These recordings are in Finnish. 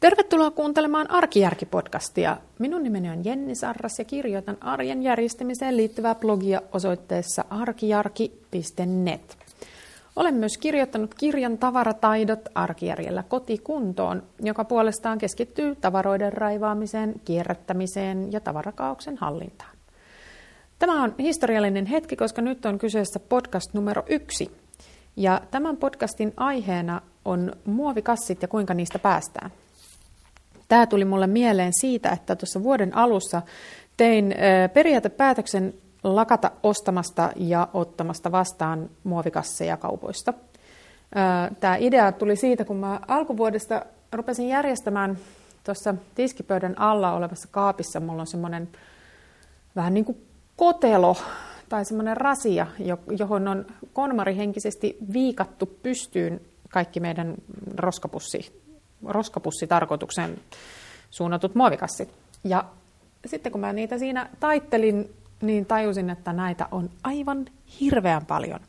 Tervetuloa kuuntelemaan Arkijärki-podcastia. Minun nimeni on Jenni Sarras ja kirjoitan arjen järjestämiseen liittyvää blogia osoitteessa arkijarki.net. Olen myös kirjoittanut kirjan Tavarataidot arkijärjellä kotikuntoon, joka puolestaan keskittyy tavaroiden raivaamiseen, kierrättämiseen ja tavarakauksen hallintaan. Tämä on historiallinen hetki, koska nyt on kyseessä podcast numero yksi. Ja tämän podcastin aiheena on muovikassit ja kuinka niistä päästään. Tämä tuli mulle mieleen siitä, että tuossa vuoden alussa tein periaatepäätöksen lakata ostamasta ja ottamasta vastaan muovikasseja kaupoista. Tämä idea tuli siitä, kun mä alkuvuodesta rupesin järjestämään tuossa tiskipöydän alla olevassa kaapissa, mulla on semmoinen vähän niin kuin kotelo tai semmoinen rasia, johon on konmarihenkisesti viikattu pystyyn kaikki meidän roskapussi, roskapussitarkoituksen suunnatut muovikassit. Ja sitten kun mä niitä siinä taittelin, niin tajusin, että näitä on aivan hirveän paljon.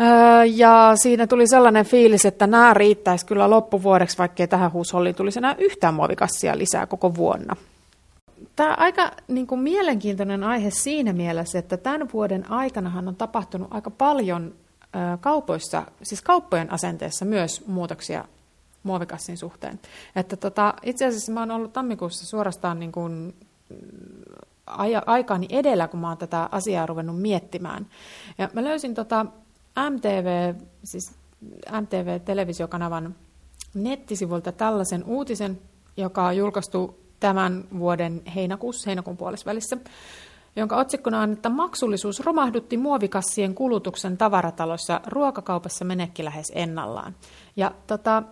Öö, ja siinä tuli sellainen fiilis, että nämä riittäisi kyllä loppuvuodeksi, vaikkei tähän huusholliin tulisi enää yhtään muovikassia lisää koko vuonna. Tämä aika niin kuin, mielenkiintoinen aihe siinä mielessä, että tämän vuoden aikanahan on tapahtunut aika paljon ö, kaupoissa, siis kauppojen asenteessa myös muutoksia muovikassin suhteen. Että tota, itse asiassa mä oon ollut tammikuussa suorastaan niin kuin, aja, aikaani edellä, kun mä oon tätä asiaa ruvennut miettimään. Ja mä löysin tota MTV, siis MTV-televisiokanavan nettisivulta tällaisen uutisen, joka on julkaistu tämän vuoden heinäkuussa, heinäkuun puolessa jonka otsikkona on, että maksullisuus romahdutti muovikassien kulutuksen tavaratalossa, ruokakaupassa menekki lähes ennallaan. Ja tota,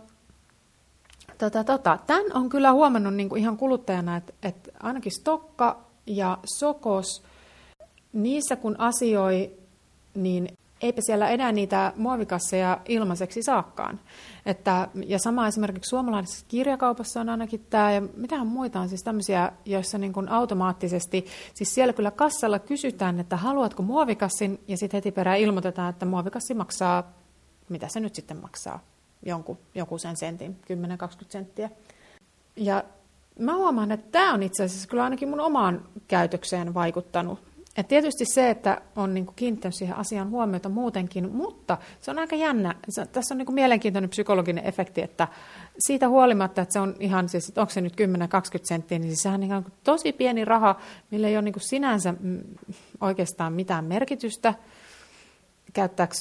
tota, tota, tämän on kyllä huomannut niin kuin ihan kuluttajana, että, että ainakin Stokka ja Sokos, niissä kun asioi, niin eipä siellä enää niitä muovikasseja ilmaiseksi saakkaan. Että, ja sama esimerkiksi suomalaisessa kirjakaupassa on ainakin tämä, ja mitähän muita on siis tämmöisiä, joissa niin kuin automaattisesti, siis siellä kyllä kassalla kysytään, että haluatko muovikassin, ja sitten heti perään ilmoitetaan, että muovikassi maksaa, mitä se nyt sitten maksaa, jonkun, jonkun sen sentin, 10-20 senttiä. Ja mä huomaan, että tämä on itse asiassa kyllä ainakin mun omaan käytökseen vaikuttanut et tietysti se, että on niin kiinnittänyt siihen asiaan huomiota muutenkin, mutta se on aika jännä. Se, tässä on niin mielenkiintoinen psykologinen efekti, että siitä huolimatta, että se on ihan siis, että onko se nyt 10-20 senttiä, niin sehän on ihan tosi pieni raha, millä ei ole niin sinänsä oikeastaan mitään merkitystä. Käytäkö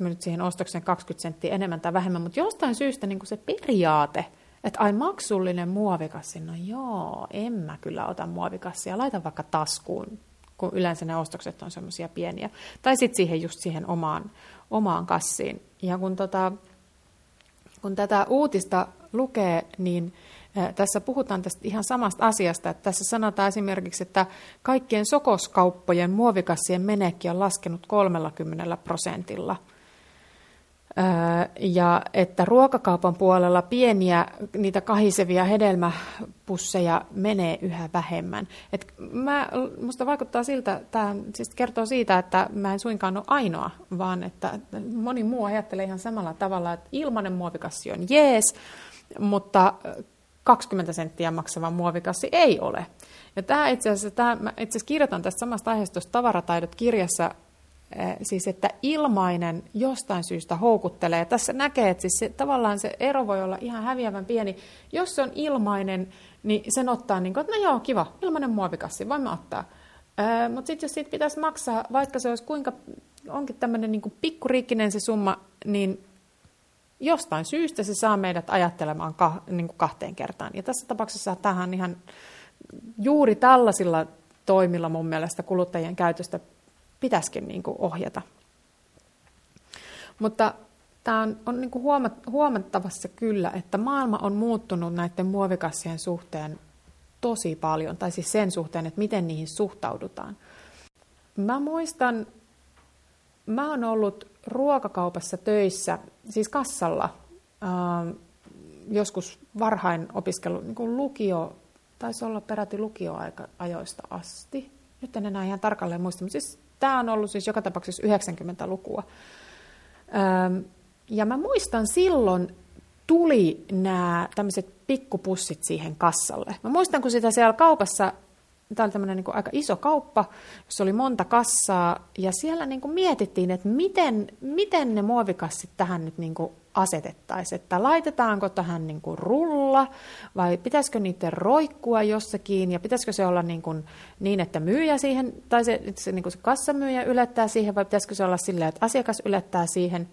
me nyt siihen ostokseen 20 senttiä enemmän tai vähemmän, mutta jostain syystä niin se periaate, että ai maksullinen muovikassi, no joo, en mä kyllä ota muovikassia, laita vaikka taskuun, kun yleensä ne ostokset on semmoisia pieniä. Tai sitten siihen just siihen omaan, omaan kassiin. Ja kun, tota, kun tätä uutista lukee, niin tässä puhutaan tästä ihan samasta asiasta. Että tässä sanotaan esimerkiksi, että kaikkien sokoskauppojen muovikassien menekki on laskenut 30 prosentilla – ja että ruokakaupan puolella pieniä niitä kahisevia hedelmäpusseja menee yhä vähemmän. Et mä, musta vaikuttaa siltä, tämä siis kertoo siitä, että mä en suinkaan ole ainoa, vaan että moni muu ajattelee ihan samalla tavalla, että ilmainen muovikassi on jees, mutta 20 senttiä maksava muovikassi ei ole. Ja tämä itse asiassa, tämä, mä itse asiassa kirjoitan tästä samasta aiheesta tuossa Tavarataidot kirjassa Eh, siis että ilmainen jostain syystä houkuttelee. Tässä näkee, että siis se, tavallaan se ero voi olla ihan häviävän pieni. Jos se on ilmainen, niin sen ottaa niin kuin, että no joo, kiva, ilmainen muovikassi, voimme ottaa. Öö, Mutta sitten jos siitä pitäisi maksaa, vaikka se olisi kuinka, onkin tämmöinen niin pikkuriikkinen se summa, niin jostain syystä se saa meidät ajattelemaan kah, niin kuin kahteen kertaan. Ja tässä tapauksessa tähän ihan juuri tällaisilla toimilla mun mielestä kuluttajien käytöstä pitäisikin niin kuin ohjata. Mutta tämä on, on niin kuin huomattavassa kyllä, että maailma on muuttunut näiden muovikassien suhteen tosi paljon, tai siis sen suhteen, että miten niihin suhtaudutaan. Mä muistan, mä oon ollut ruokakaupassa töissä, siis kassalla, äh, joskus varhain opiskelu, niin kuin lukio, taisi olla peräti lukioajoista asti. Nyt en enää ihan tarkalleen muista, mutta siis Tämä on ollut siis joka tapauksessa 90-lukua. ja mä muistan silloin tuli nämä tämmöiset pikkupussit siihen kassalle. Mä muistan, kun sitä siellä kaupassa, tämä oli tämmöinen niin aika iso kauppa, jossa oli monta kassaa, ja siellä niin kuin mietittiin, että miten, miten ne muovikassit tähän nyt niin kuin asetettaisiin, että laitetaanko tähän niin kuin rulla vai pitäisikö niiden roikkua jossakin ja pitäisikö se olla niin, kuin, niin että myyjä siihen tai se, se, niin kuin se kassamyyjä ylettää siihen vai pitäisikö se olla silleen, että asiakas ylettää siihen.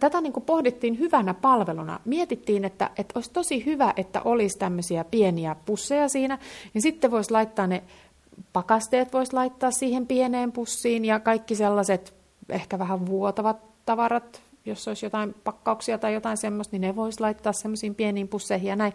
Tätä niin kuin pohdittiin hyvänä palveluna. Mietittiin, että, että olisi tosi hyvä, että olisi tämmöisiä pieniä pusseja siinä, niin sitten voisi laittaa ne pakasteet voisi laittaa siihen pieneen pussiin ja kaikki sellaiset ehkä vähän vuotavat tavarat jos olisi jotain pakkauksia tai jotain semmoista, niin ne voisi laittaa semmoisiin pieniin pusseihin ja näin.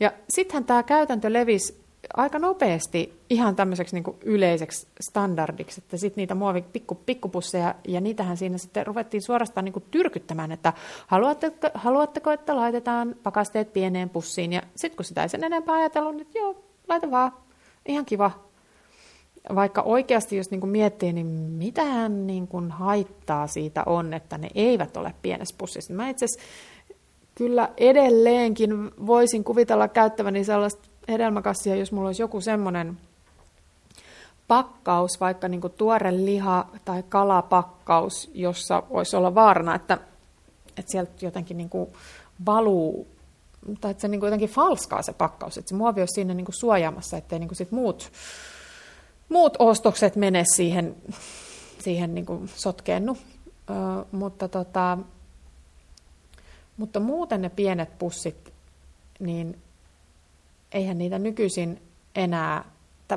Ja sittenhän tämä käytäntö levisi aika nopeasti ihan tämmöiseksi niin yleiseksi standardiksi, että sitten niitä muovi pikku, pikkupusseja, ja niitähän siinä sitten ruvettiin suorastaan niin tyrkyttämään, että haluatteko, haluatteko, että laitetaan pakasteet pieneen pussiin, ja sitten kun sitä ei sen enempää ajatellut, niin joo, laita vaan, ihan kiva, vaikka oikeasti jos niin miettii, niin mitään niin kuin haittaa siitä on, että ne eivät ole pienessä pussissa. Mä itse kyllä edelleenkin voisin kuvitella käyttäväni sellaista hedelmäkassia, jos mulla olisi joku semmoinen pakkaus, vaikka niin kuin tuore liha- tai kalapakkaus, jossa voisi olla vaarana, että, että sieltä jotenkin niin kuin valuu, tai että se niin kuin jotenkin falskaa se pakkaus, että se muovi olisi siinä niin kuin suojaamassa, ettei niin kuin sit muut muut ostokset mene siihen, siihen niin kuin sotkeennu. Ö, mutta, tota, mutta muuten ne pienet pussit, niin eihän niitä nykyisin enää,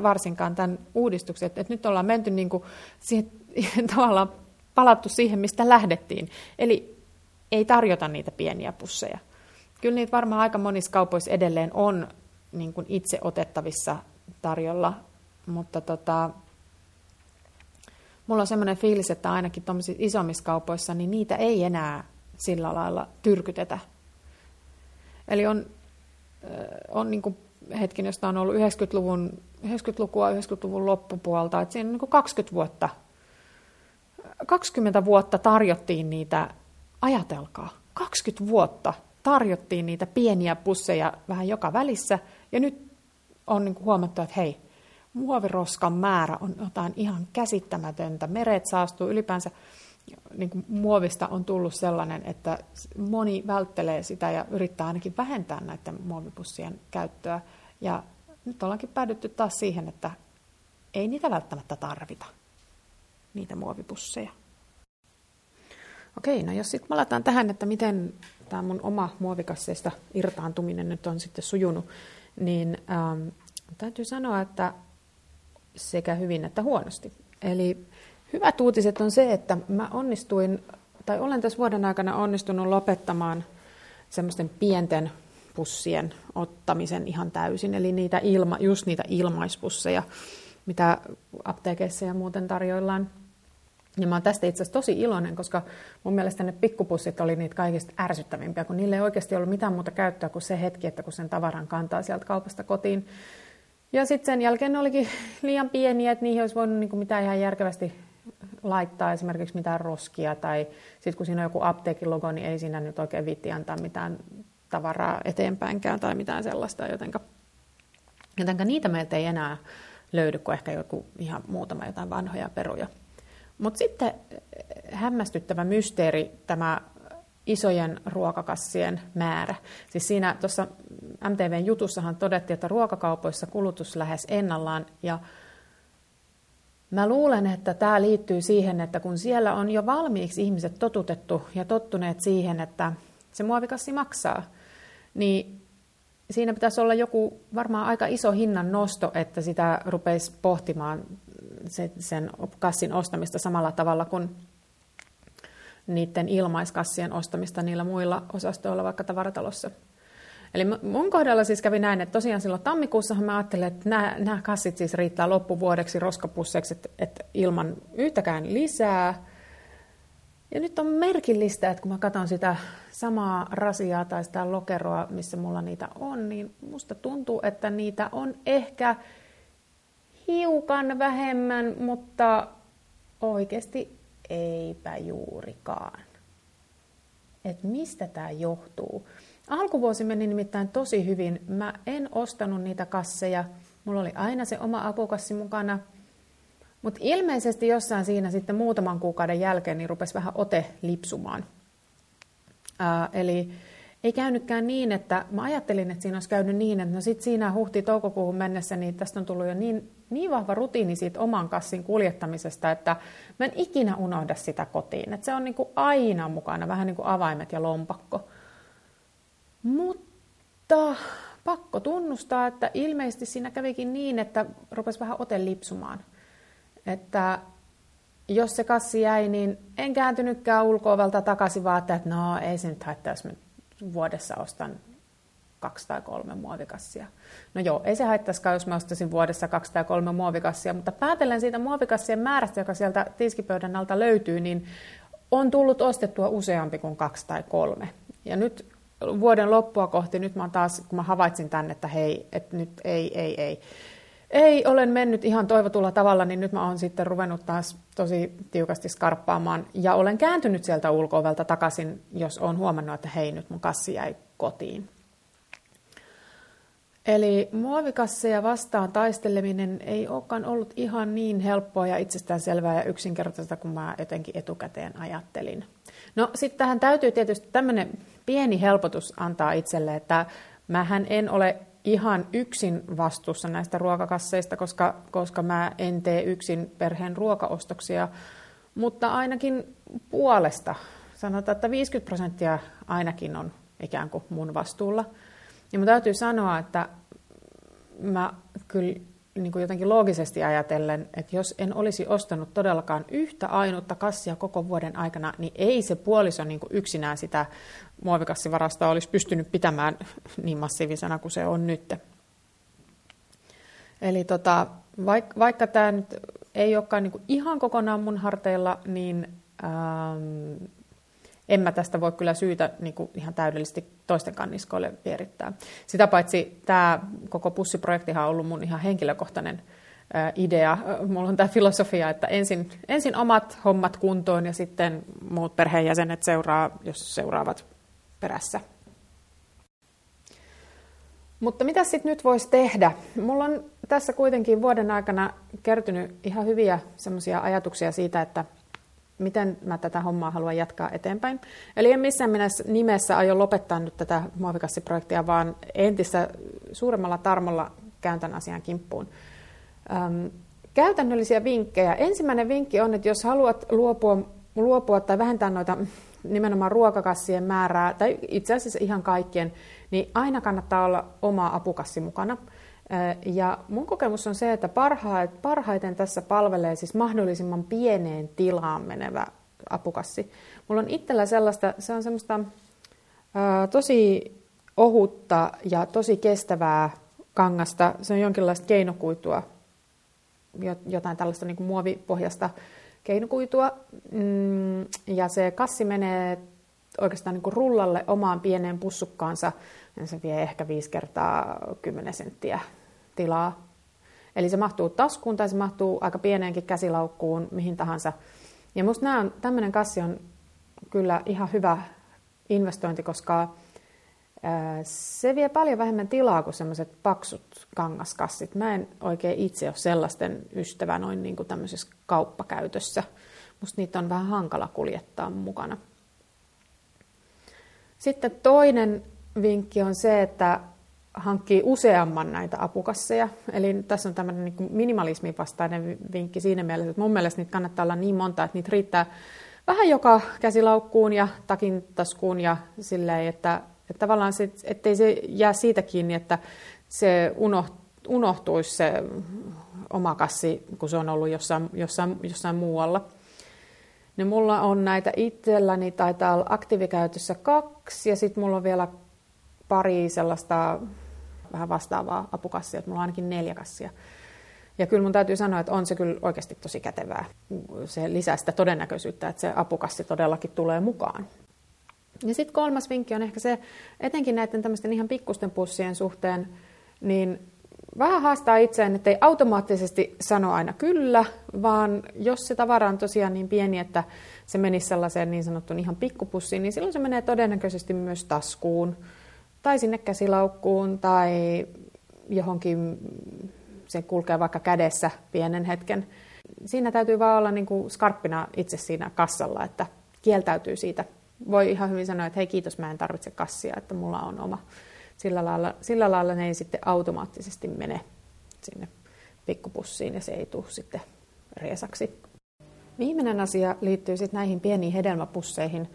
varsinkaan tämän uudistuksen, että nyt ollaan menty niin kuin siihen, tavallaan palattu siihen, mistä lähdettiin. Eli ei tarjota niitä pieniä pusseja. Kyllä niitä varmaan aika monissa kaupoissa edelleen on niin kuin itse otettavissa tarjolla mutta tota, mulla on semmoinen fiilis, että ainakin tuommoisissa isommissa kaupoissa, niin niitä ei enää sillä lailla tyrkytetä. Eli on, on niin kuin hetken, josta on ollut 90-luvun, 90-lukua, 90-luvun loppupuolta, että siinä niin kuin 20 vuotta, 20 vuotta tarjottiin niitä, ajatelkaa, 20 vuotta tarjottiin niitä pieniä pusseja vähän joka välissä, ja nyt on niin huomattu, että hei, muoviroskan määrä on jotain ihan käsittämätöntä. Meret saastuu ylipäänsä, niin kuin muovista on tullut sellainen, että moni välttelee sitä ja yrittää ainakin vähentää näiden muovipussien käyttöä. Ja nyt ollaankin päädytty taas siihen, että ei niitä välttämättä tarvita, niitä muovipusseja. Okei, no jos sitten palataan tähän, että miten tämä mun oma muovikasseista irtaantuminen nyt on sitten sujunut, niin ähm, täytyy sanoa, että sekä hyvin että huonosti. Eli hyvät uutiset on se, että mä onnistuin, tai olen tässä vuoden aikana onnistunut lopettamaan semmoisten pienten pussien ottamisen ihan täysin, eli niitä ilma, just niitä ilmaispusseja, mitä apteekeissa ja muuten tarjoillaan. Ja mä oon tästä itse asiassa tosi iloinen, koska mun mielestä ne pikkupussit oli niitä kaikista ärsyttävimpiä, kun niille ei oikeasti ollut mitään muuta käyttöä kuin se hetki, että kun sen tavaran kantaa sieltä kaupasta kotiin, ja sitten sen jälkeen ne olikin liian pieniä, että niihin olisi voinut niin mitään ihan järkevästi laittaa esimerkiksi mitään roskia. Tai sitten kun siinä on joku apteekin logo, niin ei siinä nyt oikein vitti antaa mitään tavaraa eteenpäinkään tai mitään sellaista. Jotenka, jotenka niitä meiltä ei enää löydy kuin ehkä joku ihan muutama jotain vanhoja peruja. Mutta sitten hämmästyttävä mysteeri tämä isojen ruokakassien määrä. Siis siinä tuossa MTVn jutussahan todettiin, että ruokakaupoissa kulutus lähes ennallaan ja Mä luulen, että tämä liittyy siihen, että kun siellä on jo valmiiksi ihmiset totutettu ja tottuneet siihen, että se muovikassi maksaa, niin siinä pitäisi olla joku varmaan aika iso hinnan nosto, että sitä rupeisi pohtimaan sen kassin ostamista samalla tavalla kuin niiden ilmaiskassien ostamista niillä muilla osastoilla vaikka tavaratalossa. Eli mun kohdalla siis kävi näin, että tosiaan silloin tammikuussa mä ajattelin, että nämä, nämä kassit siis riittää loppuvuodeksi roskapusseiksi, että, että ilman yhtäkään lisää. Ja nyt on merkillistä, että kun mä katson sitä samaa rasiaa tai sitä lokeroa, missä mulla niitä on, niin musta tuntuu, että niitä on ehkä hiukan vähemmän, mutta oikeasti eipä juurikaan. että mistä tämä johtuu. Alkuvuosi meni nimittäin tosi hyvin. Mä en ostanut niitä kasseja. Mulla oli aina se oma apukassi mukana. Mutta ilmeisesti jossain siinä sitten muutaman kuukauden jälkeen niin rupesi vähän ote lipsumaan. Ää, eli ei käynytkään niin, että mä ajattelin, että siinä olisi käynyt niin, että no sit siinä huhti-toukokuuhun mennessä, niin tästä on tullut jo niin, niin vahva rutiini siitä oman kassin kuljettamisesta, että mä en ikinä unohda sitä kotiin. Että se on niin kuin aina mukana, vähän niin kuin avaimet ja lompakko. Mutta pakko tunnustaa, että ilmeisesti siinä kävikin niin, että rupesi vähän ote lipsumaan. Että jos se kassi jäi, niin en kääntynytkään ulkoovelta takaisin, vaan että no ei se nyt haittaa, jos mä vuodessa ostan kaksi tai kolme muovikassia. No joo, ei se haittaisikaan, jos mä ostaisin vuodessa kaksi tai kolme muovikassia, mutta päätellen siitä muovikassien määrästä, joka sieltä tiskipöydän alta löytyy, niin on tullut ostettua useampi kuin kaksi tai kolme. Ja nyt vuoden loppua kohti, nyt mä oon taas, kun mä havaitsin tänne, että hei, että nyt ei, ei, ei. Ei, olen mennyt ihan toivotulla tavalla, niin nyt mä oon sitten ruvennut taas tosi tiukasti skarppaamaan. Ja olen kääntynyt sieltä ulkoovelta takaisin, jos on huomannut, että hei, nyt mun kassi jäi kotiin. Eli muovikasseja vastaan taisteleminen ei olekaan ollut ihan niin helppoa ja itsestäänselvää ja yksinkertaista kuin mä jotenkin etukäteen ajattelin. No sitten tähän täytyy tietysti tämmöinen pieni helpotus antaa itselle, että mähän en ole ihan yksin vastuussa näistä ruokakasseista, koska, koska mä en tee yksin perheen ruokaostoksia, mutta ainakin puolesta. Sanotaan, että 50 prosenttia ainakin on ikään kuin mun vastuulla. Ja mun täytyy sanoa, että mä kyllä niin kuin jotenkin loogisesti ajatellen, että jos en olisi ostanut todellakaan yhtä ainutta kassia koko vuoden aikana, niin ei se puoliso niin kuin yksinään sitä muovikassivarastoa olisi pystynyt pitämään niin massiivisena kuin se on nyt. Eli tota, vaikka, vaikka tämä nyt ei olekaan niin kuin ihan kokonaan mun harteilla, niin ähm, en mä tästä voi kyllä syytä niin kuin ihan täydellisesti toisten kanniskoille vierittää. Sitä paitsi tämä koko pussiprojektihan on ollut mun ihan henkilökohtainen idea. Mulla on tämä filosofia, että ensin, ensin omat hommat kuntoon ja sitten muut perheenjäsenet seuraa, jos seuraavat perässä. Mutta mitä sitten nyt voisi tehdä? Mulla on tässä kuitenkin vuoden aikana kertynyt ihan hyviä semmoisia ajatuksia siitä, että miten mä tätä hommaa haluan jatkaa eteenpäin. Eli en missään nimessä aio lopettaa nyt tätä muovikassiprojektia, vaan entistä suuremmalla tarmolla käyn tämän asian kimppuun. Öm, käytännöllisiä vinkkejä. Ensimmäinen vinkki on, että jos haluat luopua, luopua tai vähentää noita nimenomaan ruokakassien määrää, tai itse asiassa ihan kaikkien, niin aina kannattaa olla oma apukassi mukana. Ja mun kokemus on se, että parhaiten tässä palvelee siis mahdollisimman pieneen tilaan menevä apukassi. Mulla on itsellä sellaista, se on semmoista tosi ohutta ja tosi kestävää kangasta. Se on jonkinlaista keinokuitua, jotain tällaista niin kuin muovipohjasta keinokuitua. Mm, ja se kassi menee oikeastaan niin kuin rullalle omaan pieneen pussukkaansa. Ja se vie ehkä 5 kertaa 10 senttiä tilaa. Eli se mahtuu taskuun tai se mahtuu aika pieneenkin käsilaukkuun, mihin tahansa. Ja musta on, tämmöinen kassi on kyllä ihan hyvä investointi, koska se vie paljon vähemmän tilaa kuin semmoiset paksut kangaskassit. Mä en oikein itse ole sellaisten ystävä noin niin kuin tämmöisessä kauppakäytössä. Musta niitä on vähän hankala kuljettaa mukana. Sitten toinen vinkki on se, että hankkii useamman näitä apukasseja. Eli tässä on tämmöinen niin minimalismin vastainen vinkki siinä mielessä, että mun mielestä niitä kannattaa olla niin monta, että niitä riittää vähän joka käsilaukkuun ja takin taskuun ja silleen, että, että tavallaan sit, ettei se jää siitä kiinni, että se unohtuisi se oma kassi, kun se on ollut jossain, jossain, jossain muualla. Niin mulla on näitä itselläni, taitaa olla aktiivikäytössä kaksi, ja sitten mulla on vielä pari sellaista vähän vastaavaa apukassia, että mulla on ainakin neljä kassia. Ja kyllä mun täytyy sanoa, että on se kyllä oikeasti tosi kätevää. Se lisää sitä todennäköisyyttä, että se apukassi todellakin tulee mukaan. Ja sitten kolmas vinkki on ehkä se, etenkin näiden tämmöisten ihan pikkusten pussien suhteen, niin vähän haastaa itseään, että ei automaattisesti sano aina kyllä, vaan jos se tavara on tosiaan niin pieni, että se menisi sellaiseen niin sanottuun ihan pikkupussiin, niin silloin se menee todennäköisesti myös taskuun tai sinne käsilaukkuun tai johonkin, se kulkee vaikka kädessä pienen hetken. Siinä täytyy vaan olla niin kuin skarppina itse siinä kassalla, että kieltäytyy siitä. Voi ihan hyvin sanoa, että hei kiitos, mä en tarvitse kassia, että mulla on oma. Sillä lailla, sillä lailla ne ei sitten automaattisesti mene sinne pikkupussiin ja se ei tule sitten riesaksi. Viimeinen asia liittyy sitten näihin pieniin hedelmäpusseihin,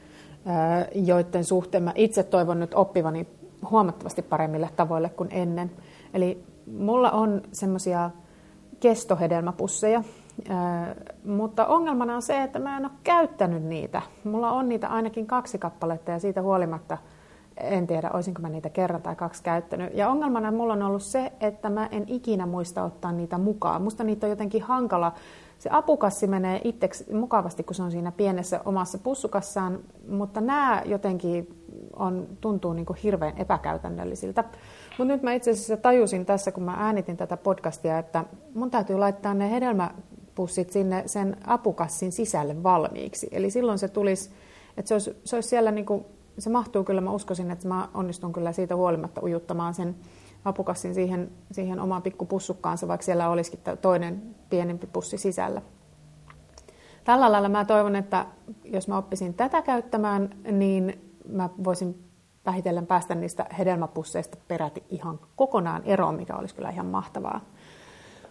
joiden suhteen mä itse toivon nyt oppivani huomattavasti paremmille tavoille kuin ennen. Eli mulla on semmoisia kestohedelmäpusseja, mutta ongelmana on se, että mä en ole käyttänyt niitä. Mulla on niitä ainakin kaksi kappaletta ja siitä huolimatta en tiedä, olisinko mä niitä kerran tai kaksi käyttänyt. Ja ongelmana mulla on ollut se, että mä en ikinä muista ottaa niitä mukaan. Musta niitä on jotenkin hankala. Se apukassi menee itseksi mukavasti, kun se on siinä pienessä omassa pussukassaan, mutta nämä jotenkin on, tuntuu niin kuin hirveän epäkäytännöllisiltä. Mutta nyt mä itse asiassa tajusin tässä, kun mä äänitin tätä podcastia, että mun täytyy laittaa ne hedelmäpussit sinne sen apukassin sisälle valmiiksi. Eli silloin se tulisi, että se olisi, se olisi siellä, niin kuin, se mahtuu kyllä, mä uskoisin, että mä onnistun kyllä siitä huolimatta ujuttamaan sen apukassin siihen, siihen omaan pikkupussukkaansa, vaikka siellä olisikin toinen pienempi pussi sisällä. Tällä lailla mä toivon, että jos mä oppisin tätä käyttämään, niin mä voisin vähitellen päästä niistä hedelmäpusseista peräti ihan kokonaan eroon, mikä olisi kyllä ihan mahtavaa.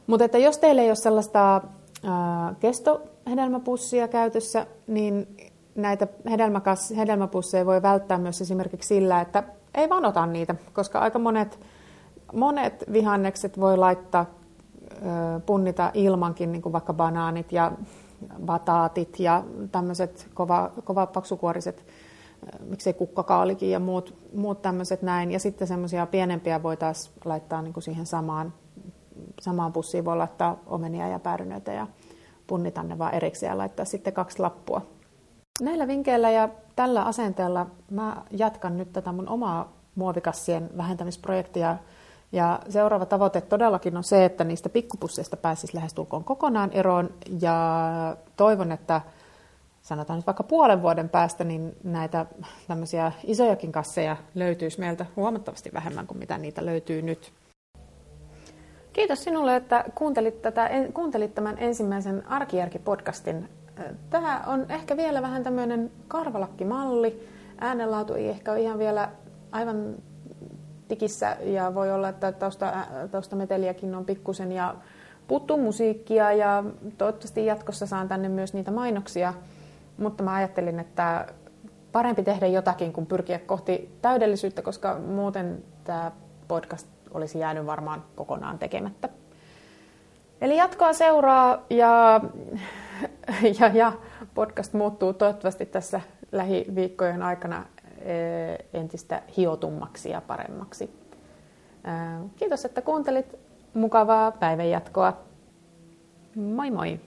Mutta että jos teillä ei ole sellaista ää, kestohedelmäpussia käytössä, niin näitä hedelmäkas, hedelmäpusseja voi välttää myös esimerkiksi sillä, että ei vaan ota niitä, koska aika monet, monet vihannekset voi laittaa, punnita ilmankin, niin kuin vaikka banaanit ja bataatit ja tämmöiset kova, kova paksukuoriset miksei kukkakaalikin ja muut, muut tämmöiset näin. Ja sitten semmoisia pienempiä voitaisiin laittaa niin kuin siihen samaan, samaan pussiin. Voi laittaa omenia ja päärynöitä ja punnita ne vaan erikseen ja laittaa sitten kaksi lappua. Näillä vinkkeillä ja tällä asenteella mä jatkan nyt tätä mun omaa muovikassien vähentämisprojektia. Ja seuraava tavoite todellakin on se, että niistä pikkupusseista pääsisi lähestulkoon kokonaan eroon. Ja toivon, että sanotaan nyt vaikka puolen vuoden päästä, niin näitä tämmöisiä isojakin kasseja löytyisi meiltä huomattavasti vähemmän kuin mitä niitä löytyy nyt. Kiitos sinulle, että kuuntelit, tätä, kuuntelit tämän ensimmäisen Arkijärki-podcastin. Tämä on ehkä vielä vähän tämmöinen karvalakkimalli. Äänenlaatu ei ehkä ole ihan vielä aivan tikissä ja voi olla, että tausta, taustameteliäkin on pikkusen ja puuttuu musiikkia ja toivottavasti jatkossa saan tänne myös niitä mainoksia mutta mä ajattelin, että parempi tehdä jotakin kuin pyrkiä kohti täydellisyyttä, koska muuten tämä podcast olisi jäänyt varmaan kokonaan tekemättä. Eli jatkoa seuraa ja, ja, ja podcast muuttuu toivottavasti tässä lähiviikkojen aikana eh, entistä hiotummaksi ja paremmaksi. Kiitos, että kuuntelit. Mukavaa päivänjatkoa. Moi moi!